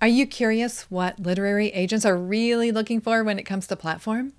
Are you curious what literary agents are really looking for when it comes to platform?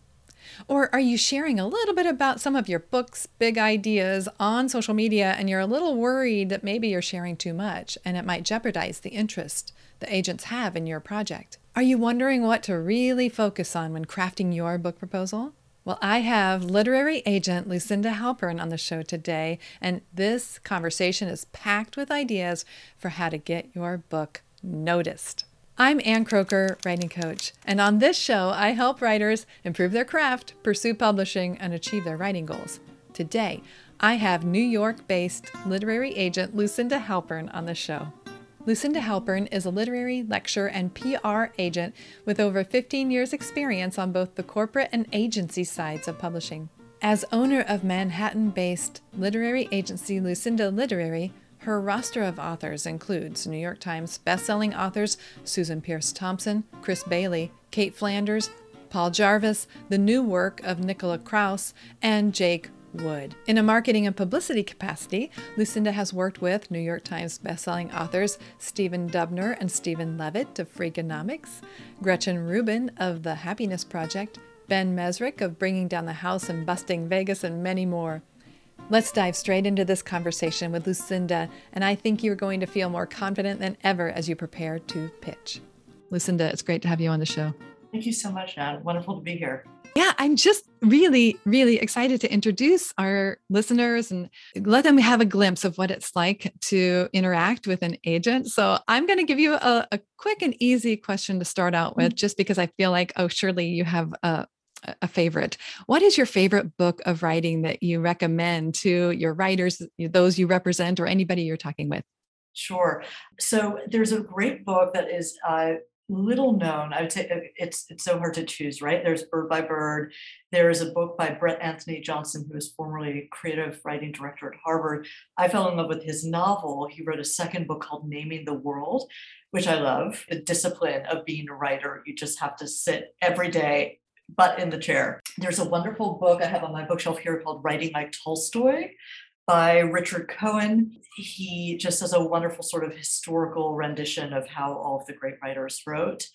Or are you sharing a little bit about some of your books, big ideas on social media, and you're a little worried that maybe you're sharing too much and it might jeopardize the interest the agents have in your project? Are you wondering what to really focus on when crafting your book proposal? Well, I have literary agent Lucinda Halpern on the show today, and this conversation is packed with ideas for how to get your book noticed. I'm Ann Kroeker, writing coach, and on this show, I help writers improve their craft, pursue publishing, and achieve their writing goals. Today, I have New York based literary agent Lucinda Halpern on the show. Lucinda Halpern is a literary lecturer and PR agent with over 15 years' experience on both the corporate and agency sides of publishing. As owner of Manhattan based literary agency Lucinda Literary, her roster of authors includes New York Times bestselling authors Susan Peirce Thompson, Chris Bailey, Cait Flanders, Paul Jarvis, the new work of Nicola Kraus, and Jake Wood. In a marketing and publicity capacity, Lucinda has worked with New York Times bestselling authors Stephen Dubner and Steven Levitt of Freakonomics, Gretchen Rubin of The Happiness Project, Ben Mezrich of Bringing Down the House and Busting Vegas, and many more. Let's dive straight into this conversation with Lucinda, and I think you're going to feel more confident than ever as you prepare to pitch. Lucinda, it's great to have you on the show. Thank you so much, Ann. Wonderful to be here. Yeah, I'm just really, really excited to introduce our listeners and let them have a glimpse of what it's like to interact with an agent. So, I'm going to give you a, a quick and easy question to start out with, mm-hmm. just because I feel like, oh, surely you have a, a favorite. What is your favorite book of writing that you recommend to your writers, those you represent, or anybody you're talking with? Sure. So there's a great book that is uh, little known. I would say uh, it's it's so hard to choose, right? There's Bird by Bird. There is a book by Bret Anthony Johnston, who was formerly creative writing director at Harvard. I fell in love with his novel. He wrote a second book called Naming the World, which I love. The discipline of being a writer. You just have to sit every day butt in the chair. There's a wonderful book I have on my bookshelf here called Writing Like Tolstoy by Richard Cohen. He just does a wonderful sort of historical rendition of how all of the great writers wrote.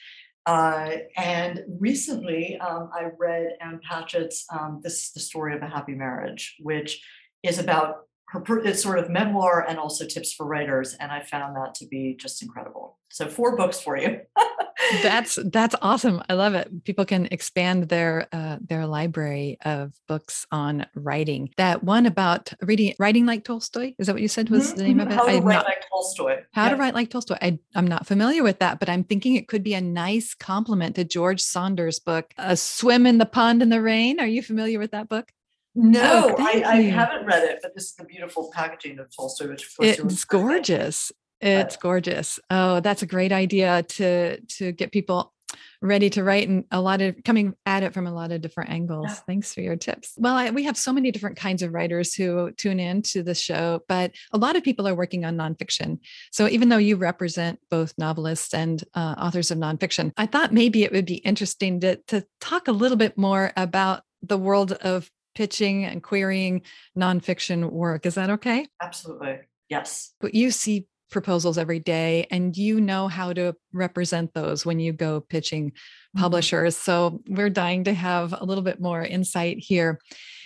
Uh, and recently, um, I read Ann Patchett's um, "This is the Story of a Happy Marriage," which is about her it's sort of memoir and also tips for writers, and I found that to be just incredible. So, four books for you. that's that's awesome. I love it. People can expand their uh, their library of books on writing. That one about reading writing like Tolstoy is that what you said was mm-hmm. the name of it? How to I'm write not, like Tolstoy. How yeah. to write like Tolstoy. I, I'm not familiar with that, but I'm thinking it could be a nice complement to George Saunders' book, "A Swim in the Pond in the Rain." Are you familiar with that book? No, oh, I, I, haven't read it, but this is the beautiful packaging of Tolstoy, which of course it's gorgeous. It's gorgeous. Oh, that's a great idea to to get people ready to write and a lot of coming at it from a lot of different angles. Yeah. Thanks for your tips. Well, I, we have so many different kinds of writers who tune in to the show, but a lot of people are working on nonfiction. So even though you represent both novelists and uh, authors of nonfiction, I thought maybe it would be interesting to, to talk a little bit more about the world of pitching and querying nonfiction work. Is that okay? Absolutely. Yes. But you see proposals every day and you know how to represent those when you go pitching mm-hmm. publishers. So we're dying to have a little bit more insight here.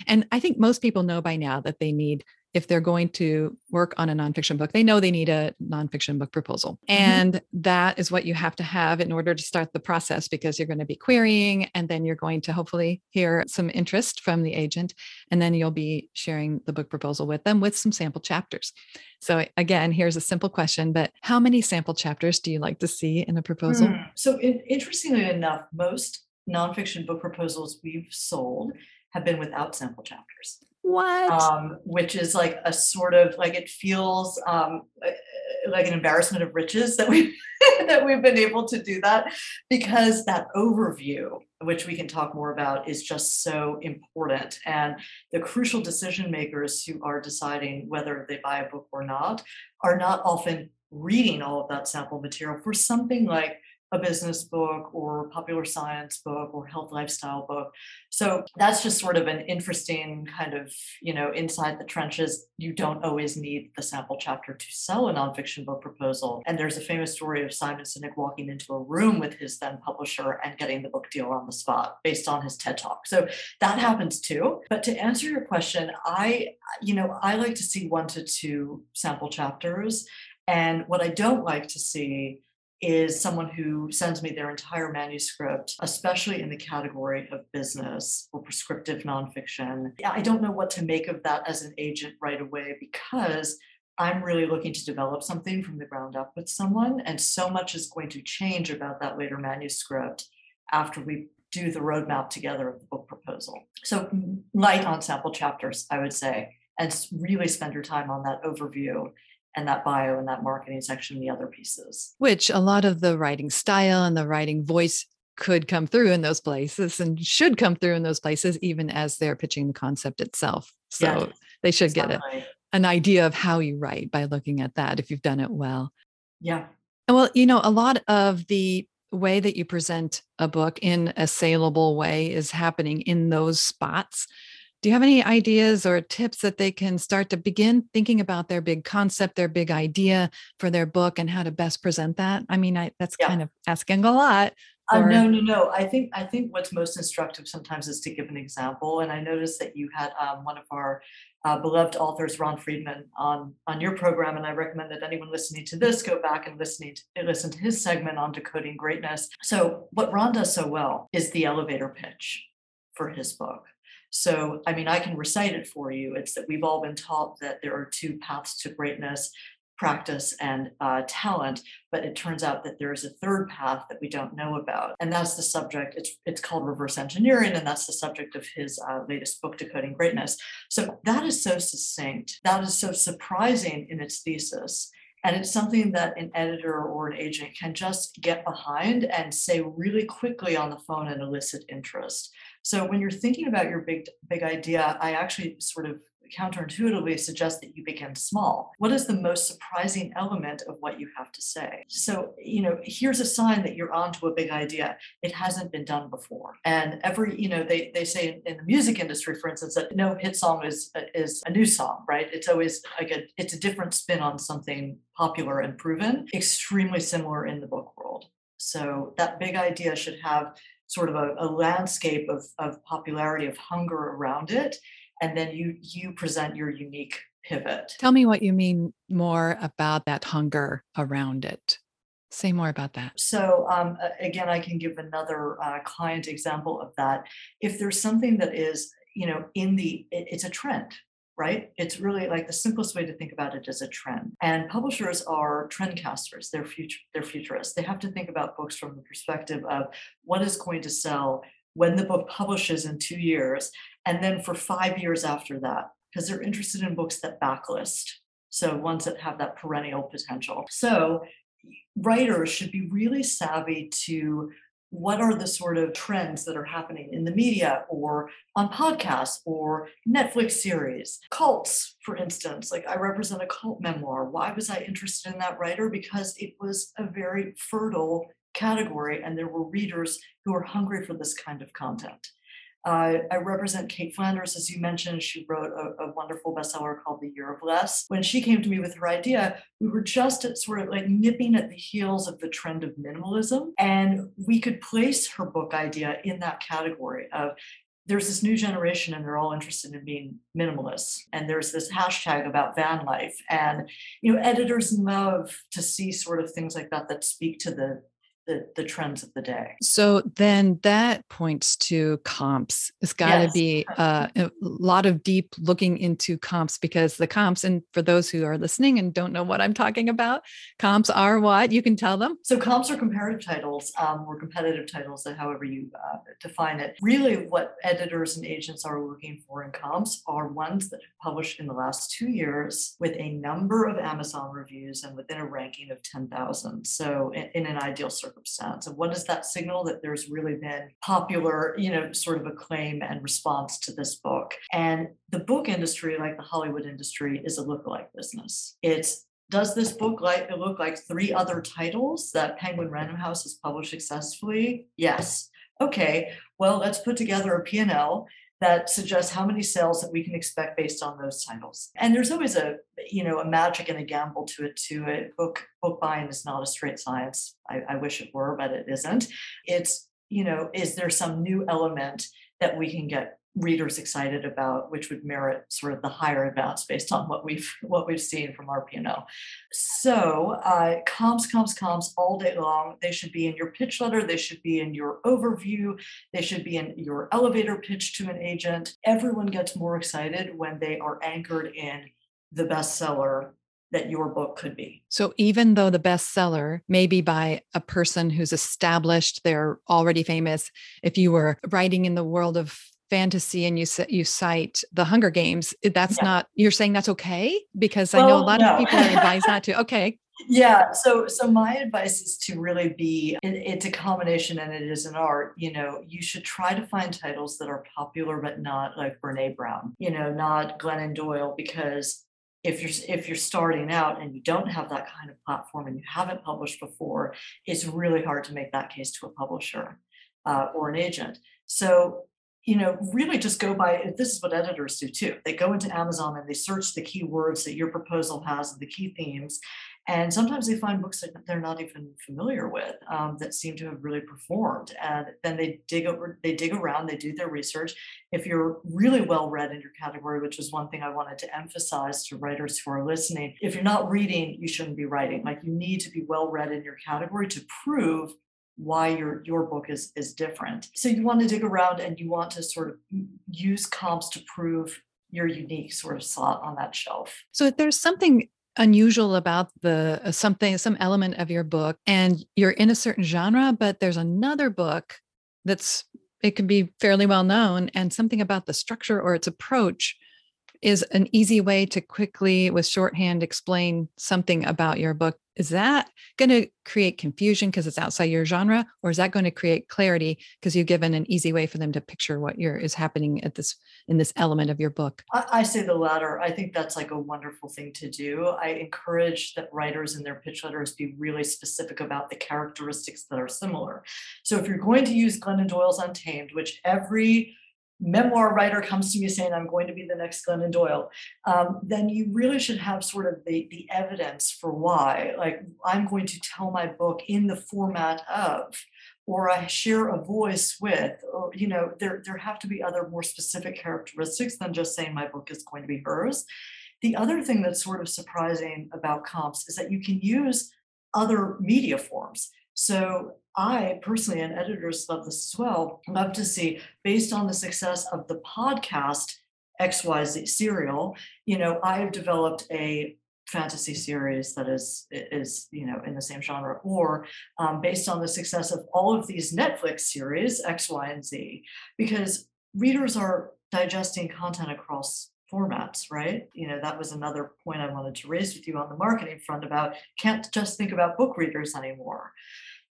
And I think most people know by now that they need if they're going to work on a nonfiction book, they know they need a nonfiction book proposal. Mm-hmm. And that is what you have to have in order to start the process because you're going to be querying and then you're going to hopefully hear some interest from the agent. And then you'll be sharing the book proposal with them with some sample chapters. So, again, here's a simple question, but how many sample chapters do you like to see in a proposal? Hmm. So, interestingly enough, most nonfiction book proposals we've sold have been without sample chapters. What? Um, which is like a sort of like it feels um, uh, like an embarrassment of riches that we that we've been able to do that because that overview, which we can talk more about, is just so important. And the crucial decision makers who are deciding whether they buy a book or not are not often reading all of that sample material for something like a business book or popular science book or health lifestyle book. So that's just sort of an interesting kind of, you know, inside the trenches. You don't always need the sample chapter to sell a nonfiction book proposal. And there's a famous story of Simon Sinek walking into a room with his then publisher and getting the book deal on the spot based on his TED talk. So that happens too. But to answer your question, I, you know, I like to see one to two sample chapters. And what I don't like to see is someone who sends me their entire manuscript, especially in the category of business or prescriptive nonfiction. I don't know what to make of that as an agent right away because I'm really looking to develop something from the ground up with someone. And so much is going to change about that later manuscript after we do the roadmap together of the book proposal. So, light on sample chapters, I would say, and really spend your time on that overview and that bio and that marketing section, the other pieces. Which a lot of the writing style and the writing voice could come through in those places and should come through in those places, even as they're pitching the concept itself. So yeah, they should exactly. get a, an idea of how you write by looking at that if you've done it well. Yeah. Well, you know, a lot of the way that you present a book in a saleable way is happening in those spots do you have any ideas or tips that they can start to begin thinking about their big concept, their big idea for their book and how to best present that? I mean, I, that's yeah. kind of asking a lot. Uh, no, no, no. I think I think what's most instructive sometimes is to give an example. And I noticed that you had um, one of our uh, beloved authors, Ron Friedman, on on your program, and I recommend that anyone listening to this go back and listening to, listen to his segment on decoding greatness. So, what Ron does so well is the elevator pitch for his book. So, I mean, I can recite it for you. It's that we've all been taught that there are two paths to greatness practice and uh, talent but it turns out that there is a third path that we don't know about and that's the subject it's it's called reverse engineering and that's the subject of his uh, latest book decoding greatness so that is so succinct that is so surprising in its thesis and it's something that an editor or an agent can just get behind and say really quickly on the phone and elicit interest so when you're thinking about your big big idea, I actually sort of counterintuitively suggest that you begin small. What is the most surprising element of what you have to say? So, you know, here's a sign that you're onto a big idea. It hasn't been done before. And every, you know, they, they say in, the music industry, for instance, that no hit song is, is a new song, right? It's always like a, it's a different spin on something popular and proven, extremely similar in the book world. So that big idea should have sort of a, a landscape of, of popularity of hunger around it and then you you present your unique pivot. Tell me what you mean more about that hunger around it. Say more about that. So um, again i can give another uh, client example of that. If there's something that is you know in the it, it's a trend right? It's really like the simplest way to think about it is a trend. And publishers are trendcasters, they're future, they're futurists. They have to think about books from the perspective of what is going to sell when the book publishes in two years, and then for five years after that, because they're interested in books that backlist. So ones that have that perennial potential. So writers should be really savvy to what are the sort of trends that are happening in the media or on podcasts or Netflix series? Cults, for instance, like I represent a cult memoir. Why was I interested in that writer? Because it was a very fertile category and there were readers who were hungry for this kind of content. Uh, I represent Cait Flanders, as you mentioned. She wrote a, a, wonderful bestseller called The Year of Less. When she came to me with her idea, we were just at sort of like nipping at the heels of the trend of minimalism. And we could place her book idea in that category of there's this new generation and they're all interested in being minimalists and there's this hashtag about van life and you know editors love to see sort of things like that that speak to the the, the trends of the day. So then that points to comps. It's got to yes. be uh, a lot of deep looking into comps because the comps, and for those who are listening and don't know what I'm talking about, comps are what you can tell them. So comps are comparative titles um, or competitive titles, however you uh, define it. Really, what editors and agents are looking for in comps are ones that have published in the last two years with a number of Amazon reviews and within a ranking of 10,000. So in, in an ideal circumstance circumstance and what does that signal that there's really been popular you know sort of acclaim and response to this book and the book industry like the hollywood industry is a lookalike business it's does this book like look like three other titles that Penguin Random House has published successfully? Yes. Okay, well, let's put together a P&L that suggests how many sales that we can expect based on those titles. And there's always a you know a magic and a gamble to it to it. Book book buying is not a straight science. I, I wish it were, but it isn't. It's you know, is there some new element that we can get readers excited about, which would merit sort of the higher advance based on what we've what we've seen from our P&L. So uh, comps, comps, comps all day long. They should be in your pitch letter. They should be in your overview. They should be in your elevator pitch to an agent. Everyone gets more excited when they are anchored in the bestseller that your book could be. So even though the bestseller may be by a person who's established, they're already famous, if you were writing in the world of fantasy and you you cite the Hunger Games, that's yeah. not you're saying that's okay because well, I know a lot no. of people are advised not to. Okay. Yeah, so so my advice is to really be it, it's a combination and it is an art. You know, you should try to find titles that are popular but not like Brene Brown. You know, not Glennon Doyle because if you're if you're starting out and you don't have that kind of platform and you haven't published before, it's really hard to make that case to a publisher uh, or an agent. So you know, really just go by this is what editors do too. They go into Amazon and they search the keywords that your proposal has and the key themes. And sometimes they find books that they're not even familiar with um, that seem to have really performed. And then they dig over, they dig around, they do their research. If you're really well read in your category, which is one thing I wanted to emphasize to writers who are listening, if you're not reading, you shouldn't be writing. Like you need to be well read in your category to prove why your your book is is different. So you want to dig around and you want to sort of use comps to prove your unique sort of slot on that shelf. So if there's something unusual about the uh, something some element of your book and you're in a certain genre but there's another book that's it can be fairly well known and something about the structure or its approach is an easy way to quickly with shorthand explain something about your book. Is that going to create confusion because it's outside your genre or is that going to create clarity because you've given an easy way for them to picture what you're is happening at this in this element of your book? I, I say the latter. I think that's like a wonderful thing to do. I encourage that writers in their pitch letters be really specific about the characteristics that are similar. So if you're going to use glennon doyle's untamed which every memoir writer comes to me saying i'm going to be the next glennon doyle um, then you really should have sort of the, the evidence for why. Like i'm going to tell my book in the format of or i share a voice with or you know there, there have to be other more specific characteristics than just saying my book is going to be hers. The other thing that's sort of surprising about comps is that you can use other media forms so I personally, and editors love this as well, love to see based on the success of the podcast XYZ serial, you know, I have developed a fantasy series that is is you know in the same genre or um, based on the success of all of these netflix series x y and z because readers are digesting content across formats right? You know that was another point i wanted to raise with you on the marketing front about can't just think about book readers anymore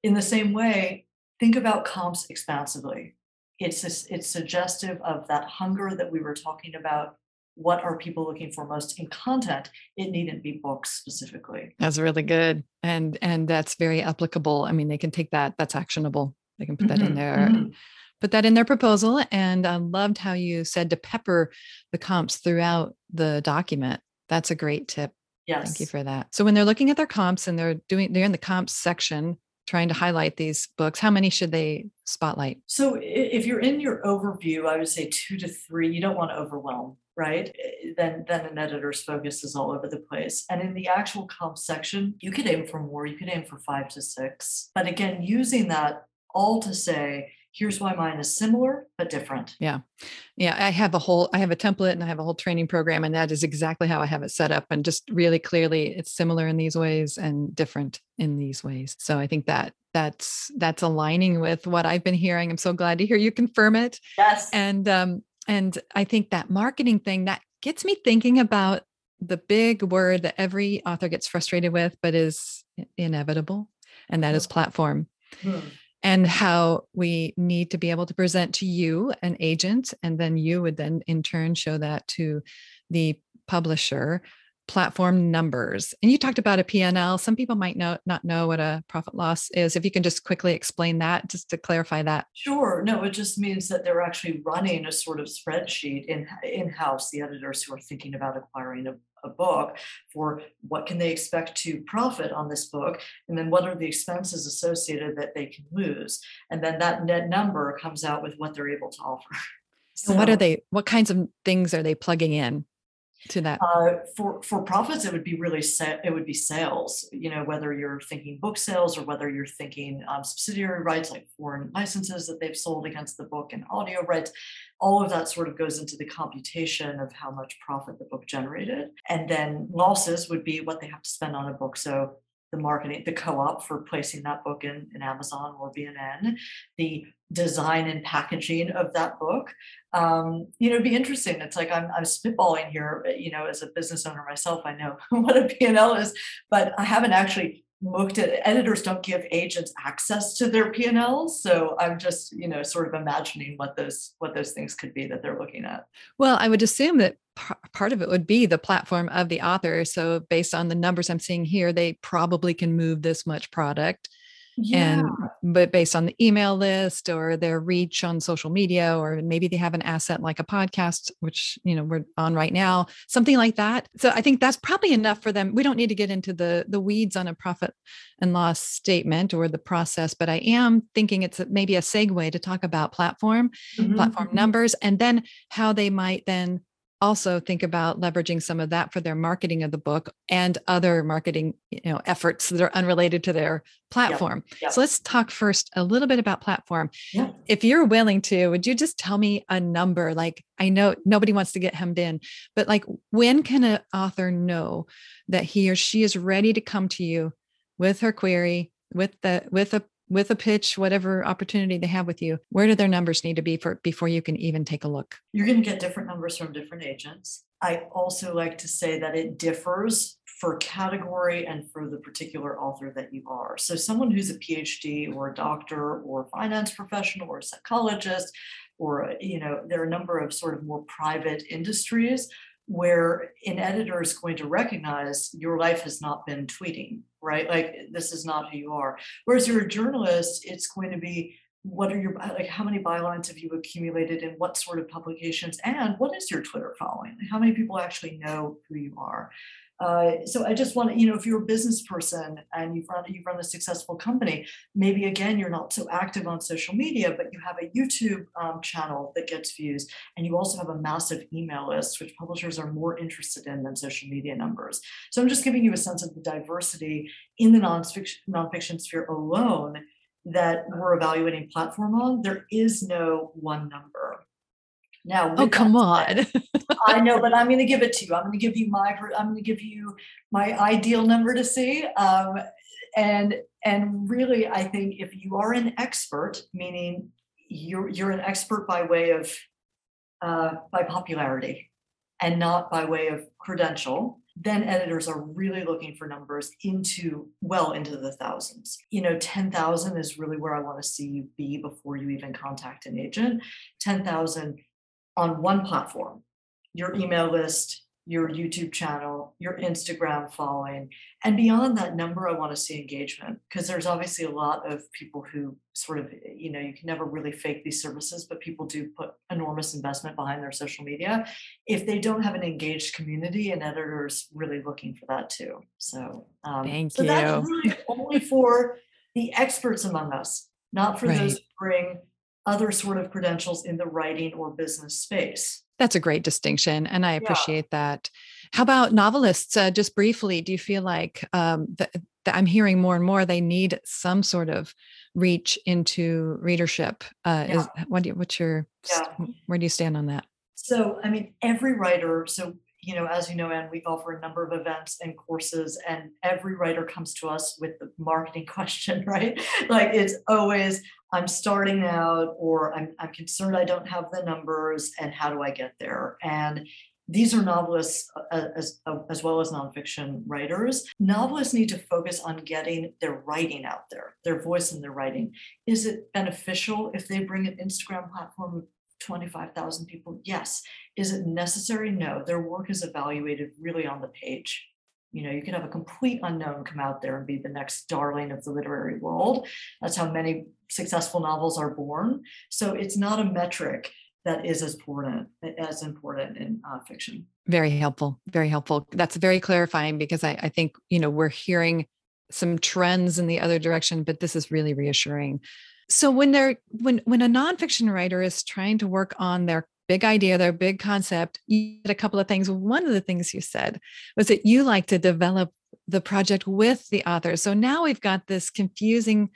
in the same way, think about comps expansively. It's a, it's suggestive of that hunger that we were talking about. What are people looking for most in content? It needn't be books specifically. That's really good, and and that's very applicable. I mean, they can take that. That's actionable. They can put mm-hmm. that in mm-hmm, there. Mm-hmm. Put that in their proposal, and I loved how you said to pepper the comps throughout the document. That's a great tip. Yes. Thank you for that. So when they're looking at their comps and they're doing they're in the comps section, trying to highlight these books how many should they spotlight? So if you're in your overview i would say two to three you don't want to overwhelm right? Eh, then then an editor's focus is all over the place. And in the actual comp section you could aim for more you could aim for five to six. But again using that all to say here's why mine is similar but different. Yeah. Yeah i have a whole i have a template and i have a whole training program and that is exactly how i have it set up and just really clearly it's similar in these ways and different in these ways. So i think that that's that's aligning with what i've been hearing. I'm so glad to hear you confirm it. Yes. And um and i think that marketing thing that gets me thinking about the big word that every author gets frustrated with but is inevitable and that is hmm. platform. Hmm and how we need to be able to present to you an agent and then you would then in turn show that to the publisher platform numbers. And you talked about a P&L. Some people might know not know what a profit loss is. If you can just quickly explain that, just to clarify that. Sure. No, it just means that they're actually running a sort of spreadsheet in in house. The editors who are thinking about acquiring a, a book for what can they expect to profit on this book, and then what are the expenses associated that they can lose, and then that net number comes out with what they're able to offer. So, what are they? What kinds of things are they plugging in? To that? Uh, for for profits it would be really sa- it would be sales you know whether you're thinking book sales or whether you're thinking um, subsidiary rights like foreign licenses that they've sold against the book and audio rights. All of that sort of goes into the computation of how much profit the book generated. And then losses would be what they have to spend on a book. So the marketing, the co-op for placing that book in, in Amazon or B&N, the design and packaging of that book. Um, you know, it'd be interesting. It's like I'm, I'm spitballing here, you know, as a business owner myself, I know what a P&L is, but I haven't actually looked at editors don't give agents access to their P&Ls. So I'm just, you know, sort of imagining what those what those things could be that they're looking at. Well, I would assume that part of it would be the platform of the author. So based on the numbers I'm seeing here, they probably can move this much product. Yeah. And but based on the email list or their reach on social media, or maybe they have an asset like a podcast, which you know we're on right now, something like that. So I think that's probably enough for them. We don't need to get into the the weeds on a profit and loss statement or the process, but I am thinking it's maybe a segue to talk about platform, mm-hmm. platform numbers, and then how they might then also think about leveraging some of that for their marketing of the book and other marketing you know efforts that are unrelated to their platform yep. Yep. so let's talk first a little bit about platform yep. if you're willing to would you just tell me a number like i know nobody wants to get hemmed in but like when can an author know that he or she is ready to come to you with her query with the with a with a pitch, whatever opportunity they have with you, where do their numbers need to be for before you can even take a look? You're going to get different numbers from different agents. I also like to say that it differs for category and for the particular author that you are. So someone who's a PhD or a doctor or a finance professional or a psychologist or you know there are a number of sort of more private industries where an editor is going to recognize your life has not been tweeting, right? Like this is not who you are. Whereas you're a journalist, it's going to be what are your uh, like how many bylines have you accumulated in what sort of publications and what is your twitter following how many people actually know who you are uh, so I just want to, you know, if you're a business person and you've run you've run a successful company, maybe again you're not so active on social media, but you have a YouTube um, channel that gets views, and you also have a massive email list, which publishers are more interested in than social media numbers. So I'm just giving you a sense of the diversity in the nonfiction nonfiction sphere alone that we're evaluating platform on. There is no one number. Now, oh come on! I know, but I'm going to give it to you. I'm going to give you my. I'm going to give you my ideal number to see. Um, and and really, I think if you are an expert, meaning you're you're an expert by way of uh, by popularity, and not by way of credential, then editors are really looking for numbers into well into the thousands. You know, 10,000 is really where I want to see you be before you even contact an agent. 10,000 on one platform your email list, your YouTube channel, your Instagram following. And beyond that number, I want to see engagement because there's obviously a lot of people who sort of, you know, you can never really fake these services, but people do put enormous investment behind their social media. If they don't have an engaged community, and editors really looking for that too. So, um, thank so you. That's really only for the experts among us, not for right. those who bring other sort of credentials in the writing or business space. That's a great distinction, and I appreciate yeah. that. How about novelists? Uh, just briefly, do you feel like um, I'm hearing more and more they need some sort of reach into readership? Uh, yeah. is, what do you, what's your yeah. where do you stand on that? So, I mean, every writer. So you know, as you know, and we offer a number of events and courses, and every writer comes to us with the marketing question, right? like it's always, I'm starting out, or I'm, I'm concerned I don't have the numbers, and how do I get there? And these are novelists uh, as, uh, as well as nonfiction writers. Novelists need to focus on getting their writing out there, their voice in their writing. Is it beneficial if they bring an Instagram platform 25,000 people? Yes. Is it necessary? No. Their work is evaluated really on the page. You know, you can have a complete unknown come out there and be the next darling of the literary world. That's how many successful novels are born. So it's not a metric that is as important as important in uh, fiction. Very helpful. Very helpful. That's very clarifying because I, I think you know we're hearing some trends in the other direction, but this is really reassuring. So when they're when when a nonfiction writer is trying to work on their big idea, their big concept, you did a couple of things. One of the things you said was that you like to develop the project with the author. So now we've got this confusing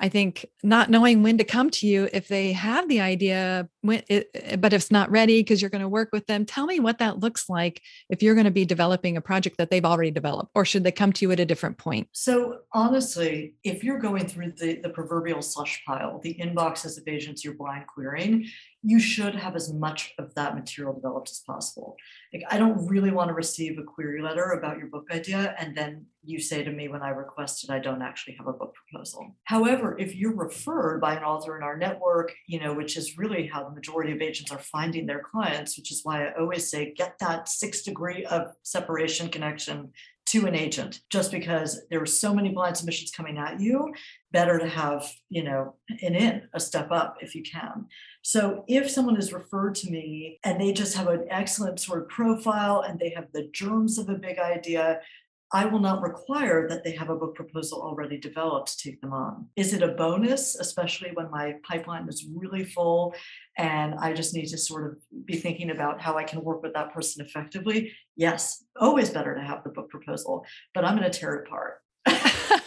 I think not knowing when to come to you if they have the idea, when it, but if it's not ready because you're going to work with them, tell me what that looks like if you're going to be developing a project that they've already developed, or should they come to you at a different point? So honestly, if you're going through the, the proverbial slush pile, the inboxes of agents you're blind querying, you should have as much of that material developed as possible. Like, I don't really want to receive a query letter about your book idea, and then you say to me when I requested I don't actually have a book proposal. However, if you're referred by an author in our network, you know, which is really how the majority of agents are finding their clients, which is why I always say get that six degree of separation connection to an agent just because there are so many blind submissions coming at you better to have you know an in a step up if you can so if someone is referred to me and they just have an excellent sort of profile and they have the germs of a big idea I will not require that they have a book proposal already developed to take them on. Is it a bonus, especially when my pipeline is really full and I just need to sort of be thinking about how I can work with that person effectively? Yes, always better to have the book proposal, but I'm going to tear it apart.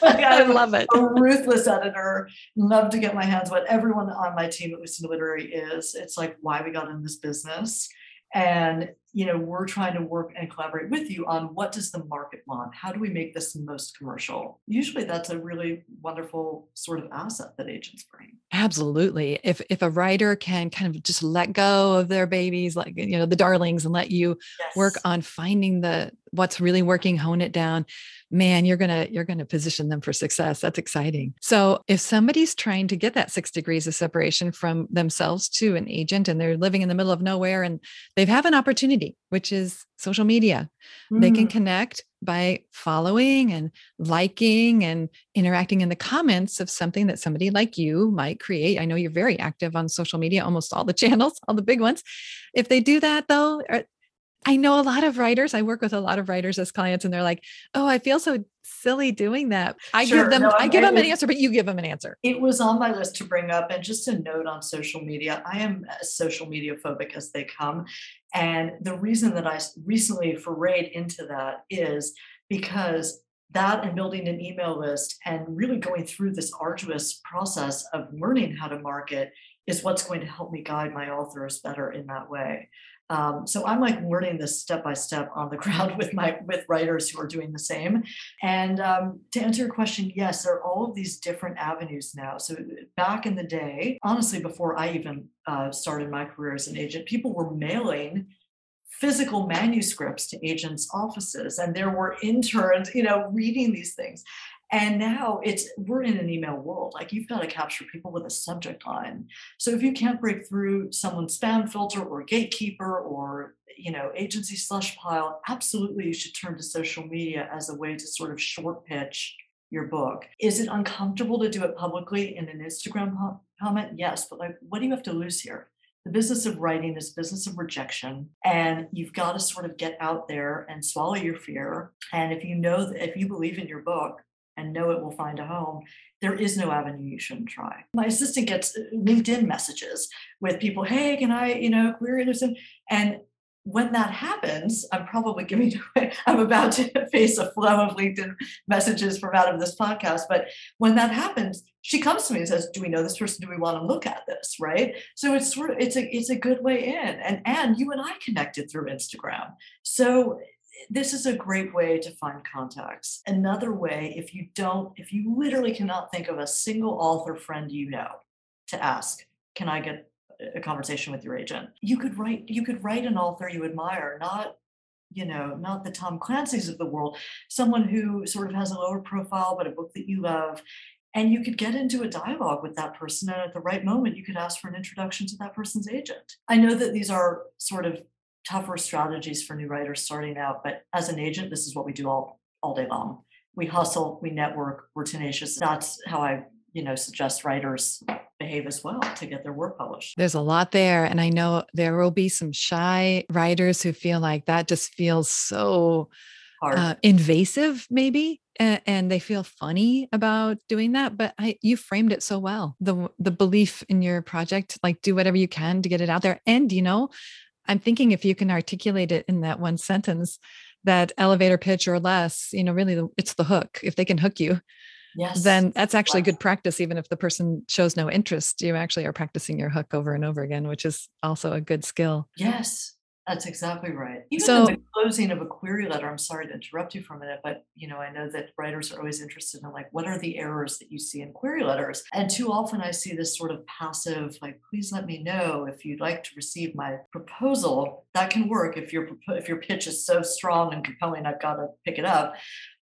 I love it. A ruthless editor. Love to get my hands what everyone on my team at Lucinda Literary is. It's like why we got in this business and you know we're trying to work and collaborate with you on what does the market want how do we make this most commercial usually that's a really wonderful sort of asset that agents bring absolutely if if a writer can kind of just let go of their babies like you know the darlings and let you yes. work on finding the what's really working hone it down man you're gonna you're gonna position them for success that's exciting so if somebody's trying to get that six degrees of separation from themselves to an agent and they're living in the middle of nowhere and they have an opportunity which is social media mm. they can mm. connect by following and liking and interacting in the comments of something that somebody like you might create. I know you're very active on social media, almost all the channels, all the big ones. If they do that though, I know a lot of writers. I work with a lot of writers as clients, and they're like, "Oh, I feel so silly doing that." I sure, give them, no, I give them an answer, but you give them an answer. It was on my list to bring up, and just a note on social media. I am as social media phobic as they come, and the reason that I recently forayed into that is because that and building an email list and really going through this arduous process of learning how to market is what's going to help me guide my authors better in that way. Um, so I'm like learning this step by step on the ground with my with writers who are doing the same. And um, to answer your question, yes, there are all of these different avenues now. So back in the day, honestly, before I even uh, started my career as an agent, people were mailing physical manuscripts to agents' offices, and there were interns, you know, reading these things. And now it's we're in an email world. Like you've got to capture people with a subject line. So if you can't break through someone's spam filter or gatekeeper or you know agency slush pile, absolutely you should turn to social media as a way to sort of short pitch your book. Is it uncomfortable to do it publicly in an Instagram comment? Yes, but like what do you have to lose here? The business of writing is business of rejection and you've got to sort of get out there and swallow your fear and if you know that if you believe in your book and know it will find a home, there is no avenue you shouldn't try. My assistant gets uh, LinkedIn messages with people, hey, can I, you know, query this? And when that happens, I'm probably giving away, I'm about to face a flow of LinkedIn messages from out of this podcast. But when that happens, she comes to me and says, Do we know this person? Do we want to look at this? Right. So it's sort of it's a it's a good way in. And and you and I connected through Instagram. So this is a great way to find contacts. Another way, if you don't, if you literally cannot think of a single author friend you know to ask, can I get a conversation with your agent? You could write, you could write an author you admire, not you know, not the Tom Clancy's of the world, someone who sort of has a lower profile, but a book that you love. and you could get into a dialogue with that person and at the right moment you could ask for an introduction to that person's agent i know that these are sort of tougher strategies for new writers starting out but as an agent this is what we do all all day long. We hustle we network we're tenacious. That's how i you know suggest writers behave as well to get their work published. There's a lot there and i know there will be some shy writers who feel like that just feels so uh, invasive maybe and, and, they feel funny about doing that but I, you framed it so well. The the belief in your project like do whatever you can to get it out there. And you know i'm thinking if you can articulate it in that one sentence that elevator pitch or less you know really it's the hook. If they can hook you yes. then that's actually wow. good practice even if the person shows no interest you actually are practicing your hook over and over again which is also a good skill. Yes that's exactly right. Even so, in the closing of a query letter, I'm sorry to interrupt you for a minute, but you know, I know that writers are always interested in like what are the errors that you see in query letters? And too often I see this sort of passive, like, please let me know if you'd like to receive my proposal. That can work if your if your pitch is so strong and compelling, I've got to pick it up.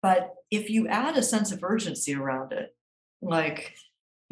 But if you add a sense of urgency around it, like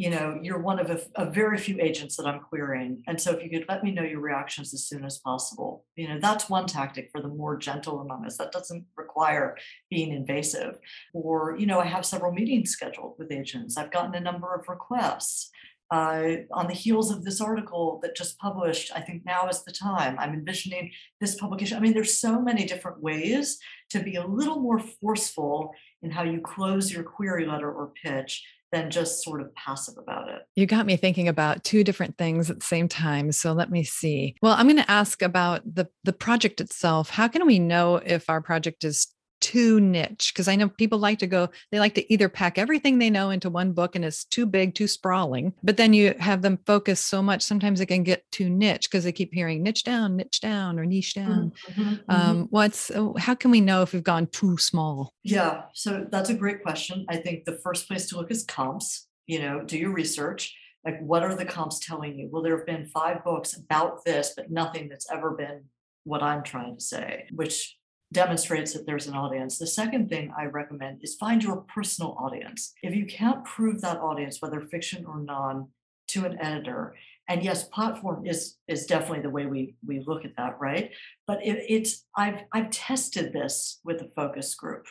you know, you're one of a, a, very few agents that I'm querying. And so if you could let me know your reactions as soon as possible, you know, that's one tactic for the more gentle among us. That doesn't require being invasive. Or, you know, I have several meetings scheduled with agents. I've gotten a number of requests. Uh, on the heels of this article that just published, I think now is the time. I'm envisioning this publication. I mean, there's so many different ways to be a little more forceful in how you close your query letter or pitch than just sort of passive about it. You got me thinking about two different things at the same time. So let me see. Well, I'm going to ask about the the project itself. How can we know if our project is too niche because I know people like to go, they like to either pack everything they know into one book and it's too big, too sprawling, but then you have them focus so much. Sometimes it can get too niche because they keep hearing niche down, niche down, or niche down. Mm-hmm, mm-hmm. Um, what's, oh, how can we know if we've gone too small? Yeah, so that's a great question. I think the first place to look is comps, you know, do your research like what are the comps telling you well there have been five books about this but nothing that's ever been what i'm trying to say which demonstrates that there's an audience. The second thing I recommend is find your personal audience. If you can't prove that audience, whether fiction or non, to an editor, and yes, platform is is definitely the way we we look at that, right? But it, it's I've I've tested this with a focus group.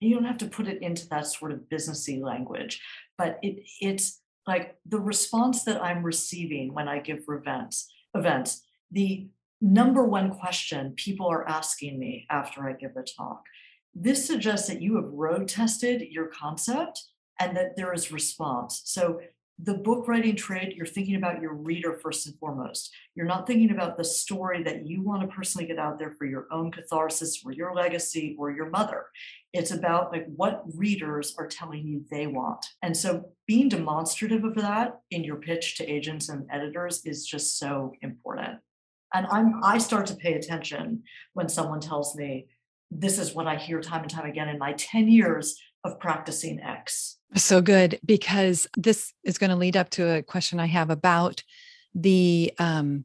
You don't have to put it into that sort of businessy language, but it it's like the response that I'm receiving when I give events events the number one question people are asking me after I give a talk. This suggests that you have road tested your concept and that there is response. So the book writing trade, you're thinking about your reader first and foremost. You're not thinking about the story that you want to personally get out there for your own catharsis or your legacy or your mother. It's about like what readers are telling you they want. And so being demonstrative of that in your pitch to agents and editors is just so important and i'm i start to pay attention when someone tells me this is what i hear time and time again in my 10 years of practicing x. So good because this is going to lead up to a question i have about the um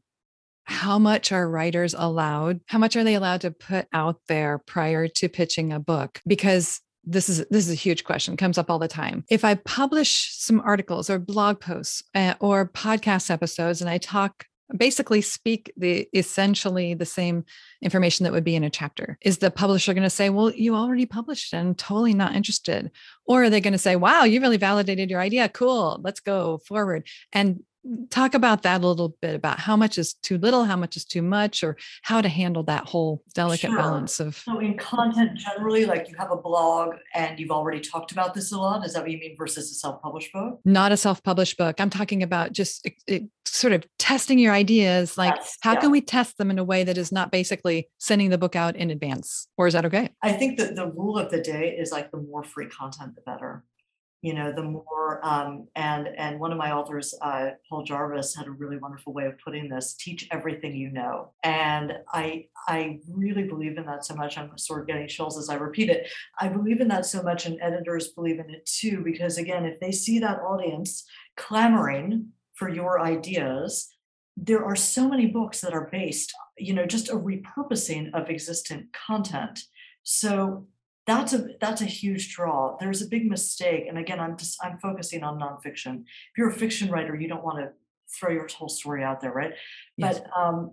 how much are writers allowed how much are they allowed to put out there prior to pitching a book? Because this is this is a huge question comes up all the time. If i publish some articles or blog posts uh, or podcast episodes and i talk basically speak the essentially the same information that would be in a chapter. Is the publisher going to say well you already published and totally not interested. Or are they going to say wow you really validated your idea cool let's go forward. And talk about that a little bit about how much is too little how much is too much or how to handle that whole delicate sure. balance of so in content generally like you have a blog and you've already talked about this a lot is that what you mean versus a self-published book not a self-published book i'm talking about just it, it, sort of testing your ideas like yes, how yeah. can we test them in a way that is not basically sending the book out in advance or is that okay i think that the rule of the day is like the more free content the better you know the more um, and and one of my authors uh, paul jarvis had a really wonderful way of putting this teach everything you know. And i i really believe in that so much. I'm sort of getting chills as i repeat it. I believe in that so much and editors believe in it too because again if they see that audience clamoring for your ideas there are so many books that are based you know just a repurposing of existent content. So that's a that's a huge draw. There's a big mistake, and again, I'm just I'm focusing on nonfiction. If you're a fiction writer, you don't want to throw your whole story out there, right? Yes. But um,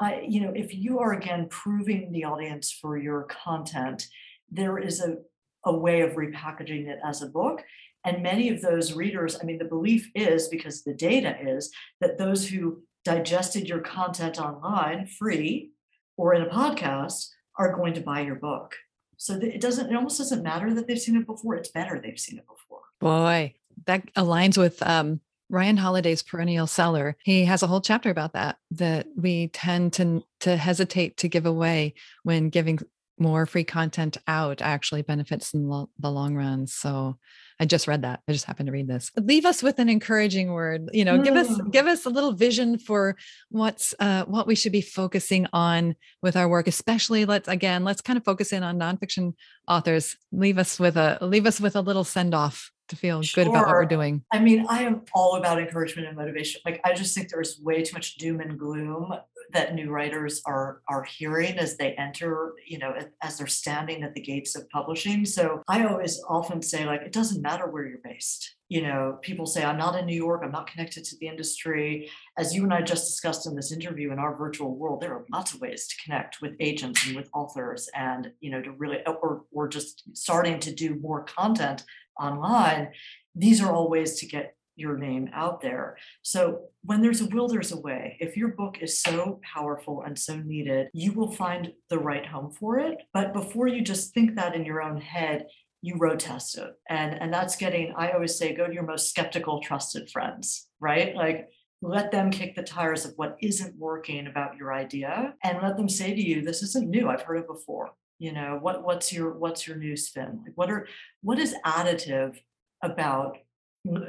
I, you know, if you are again proving the audience for your content, there is a a way of repackaging it as a book. And many of those readers, I mean, the belief is because the data is that those who digested your content online free or in a podcast are going to buy your book. So it doesn't, it almost doesn't matter that they've seen it before. It's better they've seen it before. Boy, that aligns with um, Ryan Holiday's perennial seller. He has a whole chapter about that, that we tend to, to hesitate to give away when giving more free content out actually benefits in the long run. So I just read that. I just happened to read this. Leave us with an encouraging word. You know, mm. give us mm. give us a little vision for what's uh, what we should be focusing on with our work. Especially, let's again, let's kind of focus in on nonfiction authors. Leave us with a leave us with a little send off to feel sure. good about what we're doing. I mean, I am all about encouragement and motivation. Like, I just think there's way too much doom and gloom that new writers are are hearing as they enter you know as they're standing at the gates of publishing. So i always often say like it doesn't matter where you're based. You know people say i'm not in new york. I'm not connected to the industry. As you and i just discussed in this interview in our virtual world there are lots of ways to connect with agents and with authors and you know to really or, or just starting to do more content online. These are all ways to get your name out there. So when there's a will, there's a way. If your book is so powerful and so needed, you will find the right home for it. But before you just think that in your own head, you road test it. And and that's getting, I always say, go to your most skeptical, trusted friends, right? Like let them kick the tires of what isn't working about your idea and let them say to you, this isn't new. I've heard it before. You know, what what's your what's your new spin? Like what are what is additive about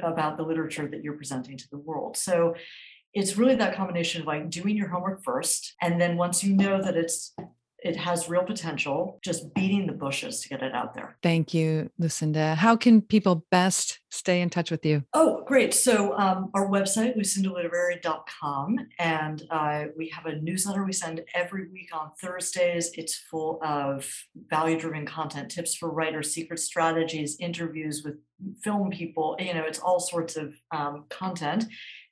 about the literature that you're presenting to the world. So it's really that combination of like doing your homework first and then once you know that it's it has real potential, just beating the bushes to get it out there. Thank you, Lucinda. How can people best stay in touch with you? Oh, great. So, um, our website, lucindaliterary.com, and uh, we have a newsletter we send every week on Thursdays. It's full of value driven content, tips for writers, secret strategies, interviews with film people. You know, it's all sorts of um, content.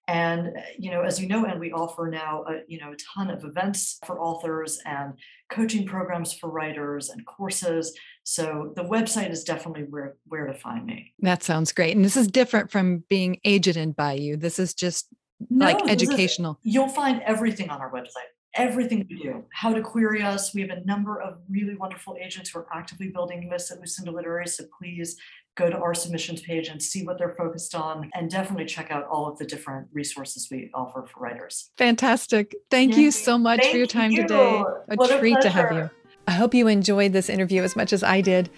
And uh, you know, as you know, and we offer now a, you know a ton of events for authors and coaching programs for writers and courses. So the website is definitely where where to find me. That sounds great. And this is different from being agented by you. This is just no, like educational. Is, you'll find everything on our website everything we do, how to query us. We have a number of really wonderful agents who are actively building lists at Lucinda Literary. So please go to our submissions page and see what they're focused on and definitely check out all of the different resources we offer for writers. Fantastic. Thank you so much Thank for your time you. today. A what treat a to have you. I hope you enjoyed this interview as much as I did.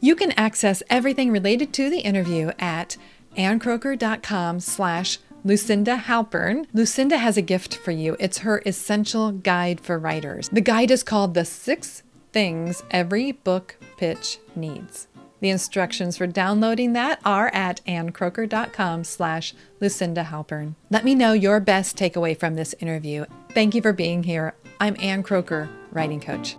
You can access everything related to the interview at annkroeker.com slash Lucinda Halpern. Lucinda has a gift for you. It's her essential guide for writers. The guide is called The Six Things Every Book Pitch Needs. The instructions for downloading that are at annkroeker.com slash Lucinda Halpern. Let me know your best takeaway from this interview. Thank you for being here. I'm Ann Kroeker, writing coach.